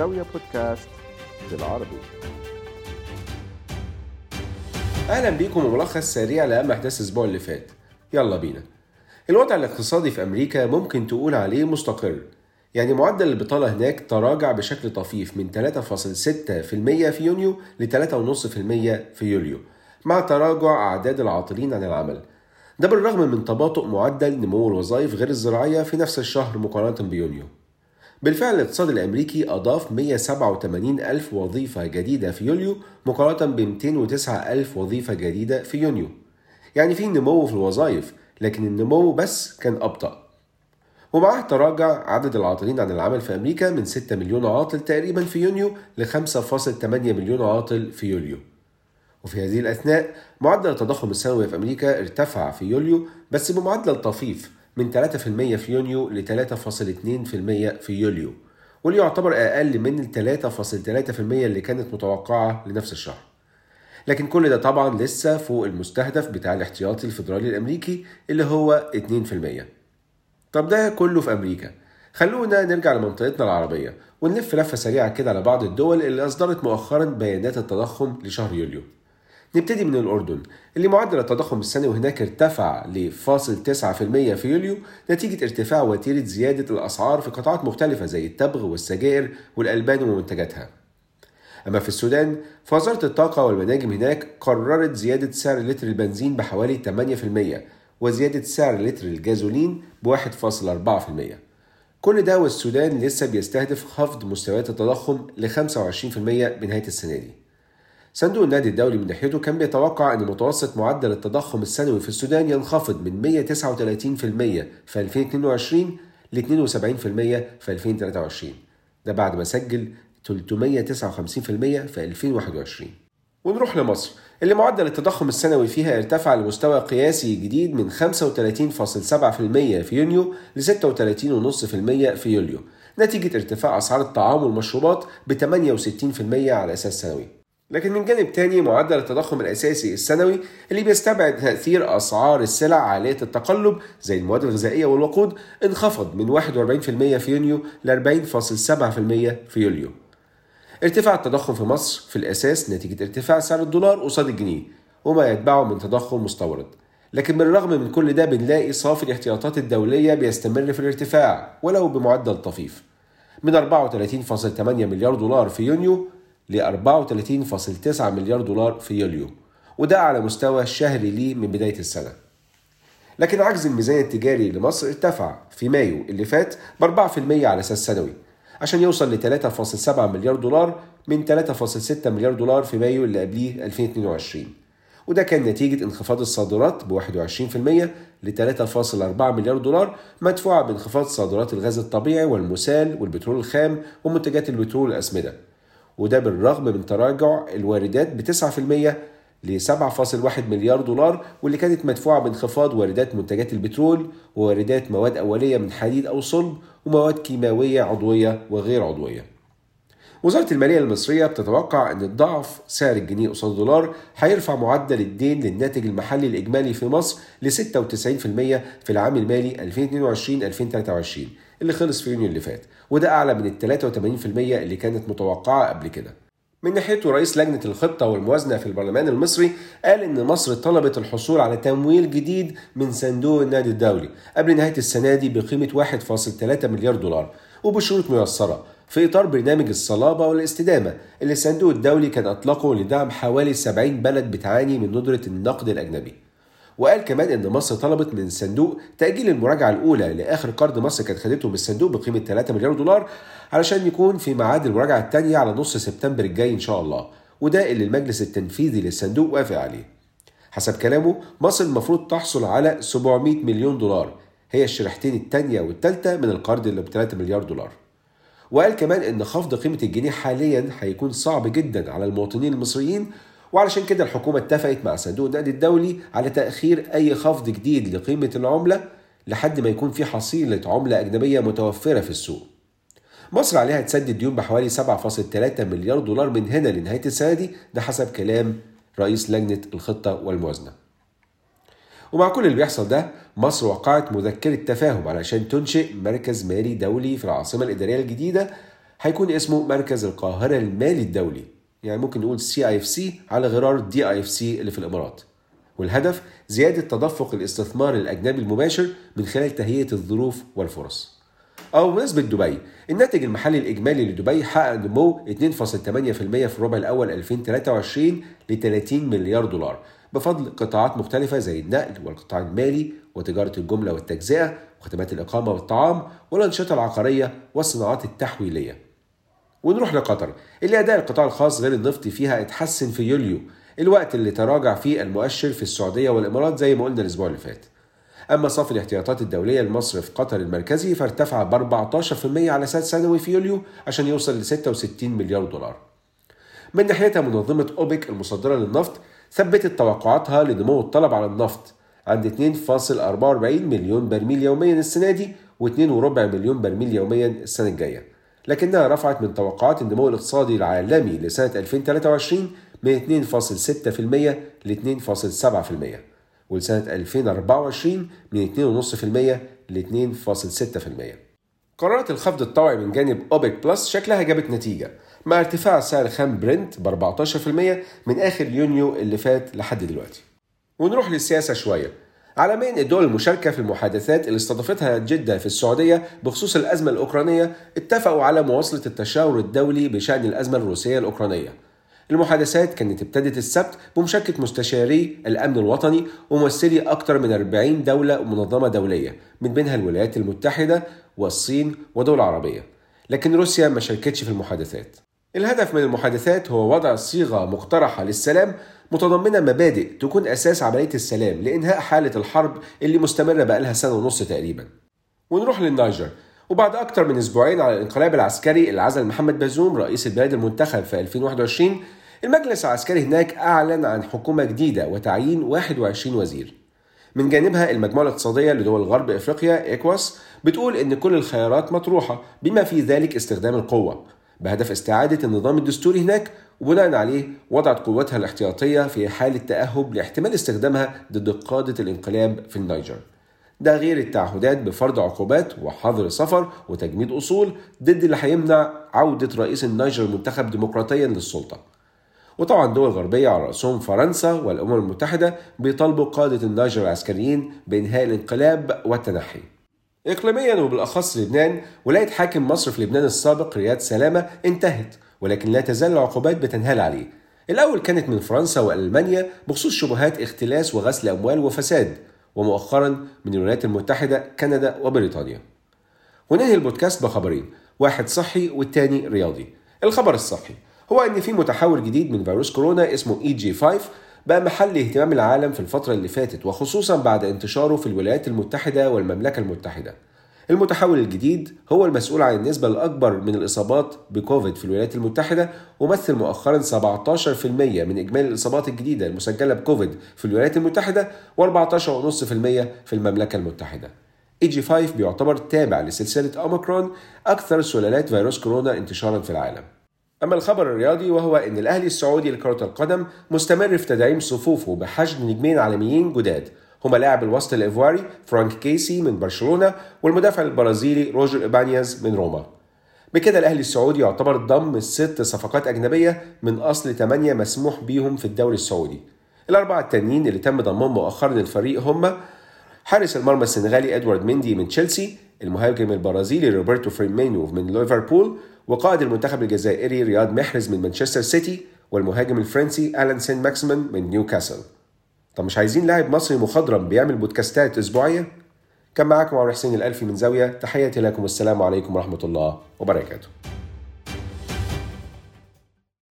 زاوية بودكاست بالعربي. أهلا بيكم وملخص سريع لأهم أحداث الأسبوع اللي فات. يلا بينا. الوضع الاقتصادي في أمريكا ممكن تقول عليه مستقر. يعني معدل البطالة هناك تراجع بشكل طفيف من 3.6% في يونيو ل 3.5% في يوليو مع تراجع أعداد العاطلين عن العمل. ده بالرغم من تباطؤ معدل نمو الوظائف غير الزراعية في نفس الشهر مقارنة بيونيو. بالفعل الاقتصاد الأمريكي أضاف 187 ألف وظيفة جديدة في يوليو مقارنة ب 209 ألف وظيفة جديدة في يونيو. يعني في نمو في الوظائف لكن النمو بس كان أبطأ. ومعه تراجع عدد العاطلين عن العمل في أمريكا من 6 مليون عاطل تقريبا في يونيو ل 5.8 مليون عاطل في يوليو. وفي هذه الأثناء معدل التضخم السنوي في أمريكا ارتفع في يوليو بس بمعدل طفيف من 3% في يونيو ل 3.2% في يوليو واللي يعتبر أقل من ال 3.3% اللي كانت متوقعة لنفس الشهر. لكن كل ده طبعا لسه فوق المستهدف بتاع الاحتياطي الفيدرالي الأمريكي اللي هو 2% طب ده كله في أمريكا. خلونا نرجع لمنطقتنا العربية ونلف لفة سريعة كده على بعض الدول اللي أصدرت مؤخرا بيانات التضخم لشهر يوليو. نبتدي من الأردن. اللي معدل التضخم السنوي هناك ارتفع ل 0.9% في يوليو نتيجة ارتفاع وتيرة زيادة الأسعار في قطاعات مختلفة زي التبغ والسجائر والألبان ومنتجاتها. أما في السودان فوزارة الطاقة والمناجم هناك قررت زيادة سعر لتر البنزين بحوالي 8% وزيادة سعر لتر الجازولين ب 1.4% كل ده والسودان لسه بيستهدف خفض مستويات التضخم ل 25% بنهاية السنة دي. صندوق النادي الدولي من ناحيته كان بيتوقع أن متوسط معدل التضخم السنوي في السودان ينخفض من 139% في 2022 ل 72% في 2023 ده بعد ما سجل 359% في 2021 ونروح لمصر. اللي معدل التضخم السنوي فيها ارتفع لمستوى قياسي جديد من 35.7% في يونيو ل 36.5% في يوليو. نتيجة ارتفاع أسعار الطعام والمشروبات ب 68% على أساس سنوي. لكن من جانب تاني معدل التضخم الأساسي السنوي اللي بيستبعد تأثير أسعار السلع عالية التقلب زي المواد الغذائية والوقود انخفض من 41% في يونيو ل 40.7% في يوليو. ارتفاع التضخم في مصر في الأساس نتيجة ارتفاع سعر الدولار قصاد الجنيه وما يتبعه من تضخم مستورد. لكن بالرغم من كل ده بنلاقي صافي الاحتياطات الدولية بيستمر في الارتفاع ولو بمعدل طفيف. من 34.8 مليار دولار في يونيو ل 34.9 مليار دولار في يوليو وده على مستوى شهري ليه من بداية السنة. لكن عجز الميزانية التجاري لمصر ارتفع في مايو اللي فات ب 4% على أساس سنوي عشان يوصل ل 3.7 مليار دولار من 3.6 مليار دولار في مايو اللي قبليه 2022 وده كان نتيجة انخفاض الصادرات ب 21% ل 3.4 مليار دولار مدفوعة بانخفاض صادرات الغاز الطبيعي والمسال والبترول الخام ومنتجات البترول والأسمدة وده بالرغم من تراجع الواردات ب 9% ل 7.1 مليار دولار واللي كانت مدفوعة بانخفاض واردات منتجات البترول وواردات مواد أولية من حديد أو صلب ومواد كيماوية عضوية وغير عضوية. وزارة المالية المصرية بتتوقع أن ضعف سعر الجنيه قصاد الدولار هيرفع معدل الدين للناتج المحلي الإجمالي في مصر ل 96% في العام المالي 2022-2023 اللي خلص في يونيو اللي فات وده أعلى من ال 83% اللي كانت متوقعة قبل كده. من ناحيته رئيس لجنة الخطة والموازنة في البرلمان المصري قال إن مصر طلبت الحصول على تمويل جديد من صندوق النادي الدولي قبل نهاية السنة دي بقيمة 1.3 مليار دولار وبشروط ميسرة في إطار برنامج الصلابة والاستدامة اللي الصندوق الدولي كان أطلقه لدعم حوالي 70 بلد بتعاني من ندرة النقد الأجنبي وقال كمان إن مصر طلبت من الصندوق تأجيل المراجعة الأولى لآخر قرض مصر كانت خدته من الصندوق بقيمة 3 مليار دولار علشان يكون في ميعاد المراجعة الثانية على نص سبتمبر الجاي إن شاء الله. وده اللي المجلس التنفيذي للصندوق وافق عليه. حسب كلامه مصر المفروض تحصل على 700 مليون دولار. هي الشريحتين الثانية والثالثه من القرض اللي ب 3 مليار دولار. وقال كمان إن خفض قيمة الجنيه حاليا هيكون صعب جدا على المواطنين المصريين وعلشان كده الحكومة اتفقت مع صندوق النقد الدولي على تأخير أي خفض جديد لقيمة العملة لحد ما يكون في حصيلة عملة أجنبية متوفرة في السوق. مصر عليها تسدد ديون بحوالي 7.3 مليار دولار من هنا لنهاية السنة دي ده حسب كلام رئيس لجنة الخطة والموازنة. ومع كل اللي بيحصل ده مصر وقعت مذكرة تفاهم علشان تنشئ مركز مالي دولي في العاصمة الإدارية الجديدة هيكون اسمه مركز القاهرة المالي الدولي يعني ممكن نقول CIFC على غرار DIFC اللي في الإمارات. والهدف زيادة تدفق الاستثمار الأجنبي المباشر من خلال تهيئة الظروف والفرص. أو بمناسبة دبي الناتج المحلي الإجمالي لدبي حقق نمو 2.8% في الربع الأول 2023 ل 30 مليار دولار بفضل قطاعات مختلفة زي النقل والقطاع المالي وتجارة الجملة والتجزئة وخدمات الإقامة والطعام والأنشطة العقارية والصناعات التحويلية. ونروح لقطر. اللي أداء القطاع الخاص غير النفطي فيها اتحسن في يوليو الوقت اللي تراجع فيه المؤشر في السعودية والإمارات زي ما قلنا الأسبوع اللي فات. أما صافي الاحتياطات الدولية لمصرف قطر المركزي فارتفع ب 14% على سد سنوي في يوليو عشان يوصل ل 66 مليار دولار. من ناحيتها منظمة أوبك المصدرة للنفط ثبتت توقعاتها لنمو الطلب على النفط عند 2.44 مليون برميل يوميا السنة دي و2.4 مليون برميل يوميا السنة الجاية. لكنها رفعت من توقعات النمو الاقتصادي العالمي لسنة 2023 من 2.6% ل 2.7% ولسنة 2024 من 2.5% ل 2.6% قرارات الخفض الطوعي من جانب أوبك بلس شكلها جابت نتيجة مع ارتفاع سعر خام برنت ب 14% من آخر يونيو اللي فات لحد دلوقتي. ونروح للسياسة شوية. عالميا الدول المشاركة في المحادثات اللي استضافتها جدة في السعودية بخصوص الأزمة الأوكرانية اتفقوا على مواصلة التشاور الدولي بشأن الأزمة الروسية الأوكرانية. المحادثات كانت ابتدت السبت بمشاركة مستشاري الأمن الوطني وممثلي أكثر من 40 دولة ومنظمة دولية من بينها الولايات المتحدة والصين ودول عربية. لكن روسيا ما شاركتش في المحادثات. الهدف من المحادثات هو وضع صيغة مقترحة للسلام متضمنة مبادئ تكون أساس عملية السلام لإنهاء حالة الحرب اللي مستمرة بقالها سنة ونص تقريبا. ونروح للنيجر. وبعد أكثر من أسبوعين على الانقلاب العسكري اللي عزل محمد بازوم رئيس البلاد المنتخب في 2021 المجلس العسكري هناك أعلن عن حكومة جديدة وتعيين 21 وزير. من جانبها المجموعة الاقتصادية لدول غرب إفريقيا إيكواس بتقول إن كل الخيارات مطروحة بما في ذلك استخدام القوة. بهدف استعادة النظام الدستوري هناك وبناء عليه وضعت قوتها الاحتياطية في حالة تأهب لاحتمال استخدامها ضد قادة الانقلاب في النيجر. ده غير التعهدات بفرض عقوبات وحظر سفر وتجميد أصول ضد اللي هيمنع عودة رئيس النيجر المنتخب ديمقراطيا للسلطة. وطبعا دول غربية على رأسهم فرنسا والأمم المتحدة بيطالبوا قادة النيجر العسكريين بإنهاء الانقلاب والتنحي. إقليميا وبالأخص لبنان ولاية حاكم مصر في لبنان السابق رياض سلامة انتهت ولكن لا تزال العقوبات بتنهال عليه. الأول كانت من فرنسا وألمانيا بخصوص شبهات اختلاس وغسل أموال وفساد ومؤخرا من الولايات المتحدة كندا وبريطانيا. وننهي البودكاست بخبرين واحد صحي والتاني رياضي. الخبر الصحي هو أن في متحور جديد من فيروس كورونا اسمه اي جي 5 بقى محل اهتمام العالم في الفترة اللي فاتت وخصوصا بعد انتشاره في الولايات المتحدة والمملكة المتحدة. المتحول الجديد هو المسؤول عن النسبة الأكبر من الإصابات بكوفيد في الولايات المتحدة ومثل مؤخرا 17% من إجمالي الإصابات الجديدة المسجلة بكوفيد في الولايات المتحدة و14.5% في المملكة المتحدة. EG 5 بيعتبر تابع لسلسلة أوميكرون أكثر سلالات فيروس كورونا انتشارا في العالم. أما الخبر الرياضي وهو أن الأهلي السعودي لكرة القدم مستمر في تدعيم صفوفه بحشد نجمين عالميين جداد. هما لاعب الوسط الإيفواري فرانك كيسي من برشلونة والمدافع البرازيلي روجر إيبانيز من روما. بكده الأهلي السعودي يعتبر ضم ست صفقات أجنبية من أصل ثمانية مسموح بيهم في الدوري السعودي. الأربعة التانيين اللي تم ضمهم مؤخرا الفريق هما حارس المرمى السنغالي إدوارد ميندي من تشيلسي المهاجم البرازيلي روبرتو فيرمينو من ليفربول وقائد المنتخب الجزائري رياض محرز من مانشستر سيتي والمهاجم الفرنسي ألان سين ماكسمان من نيوكاسل طب مش عايزين لاعب مصري مخضرم بيعمل بودكاستات أسبوعية؟ كان معاكم عمر حسين الألفي من زاوية تحياتي لكم والسلام عليكم ورحمة الله وبركاته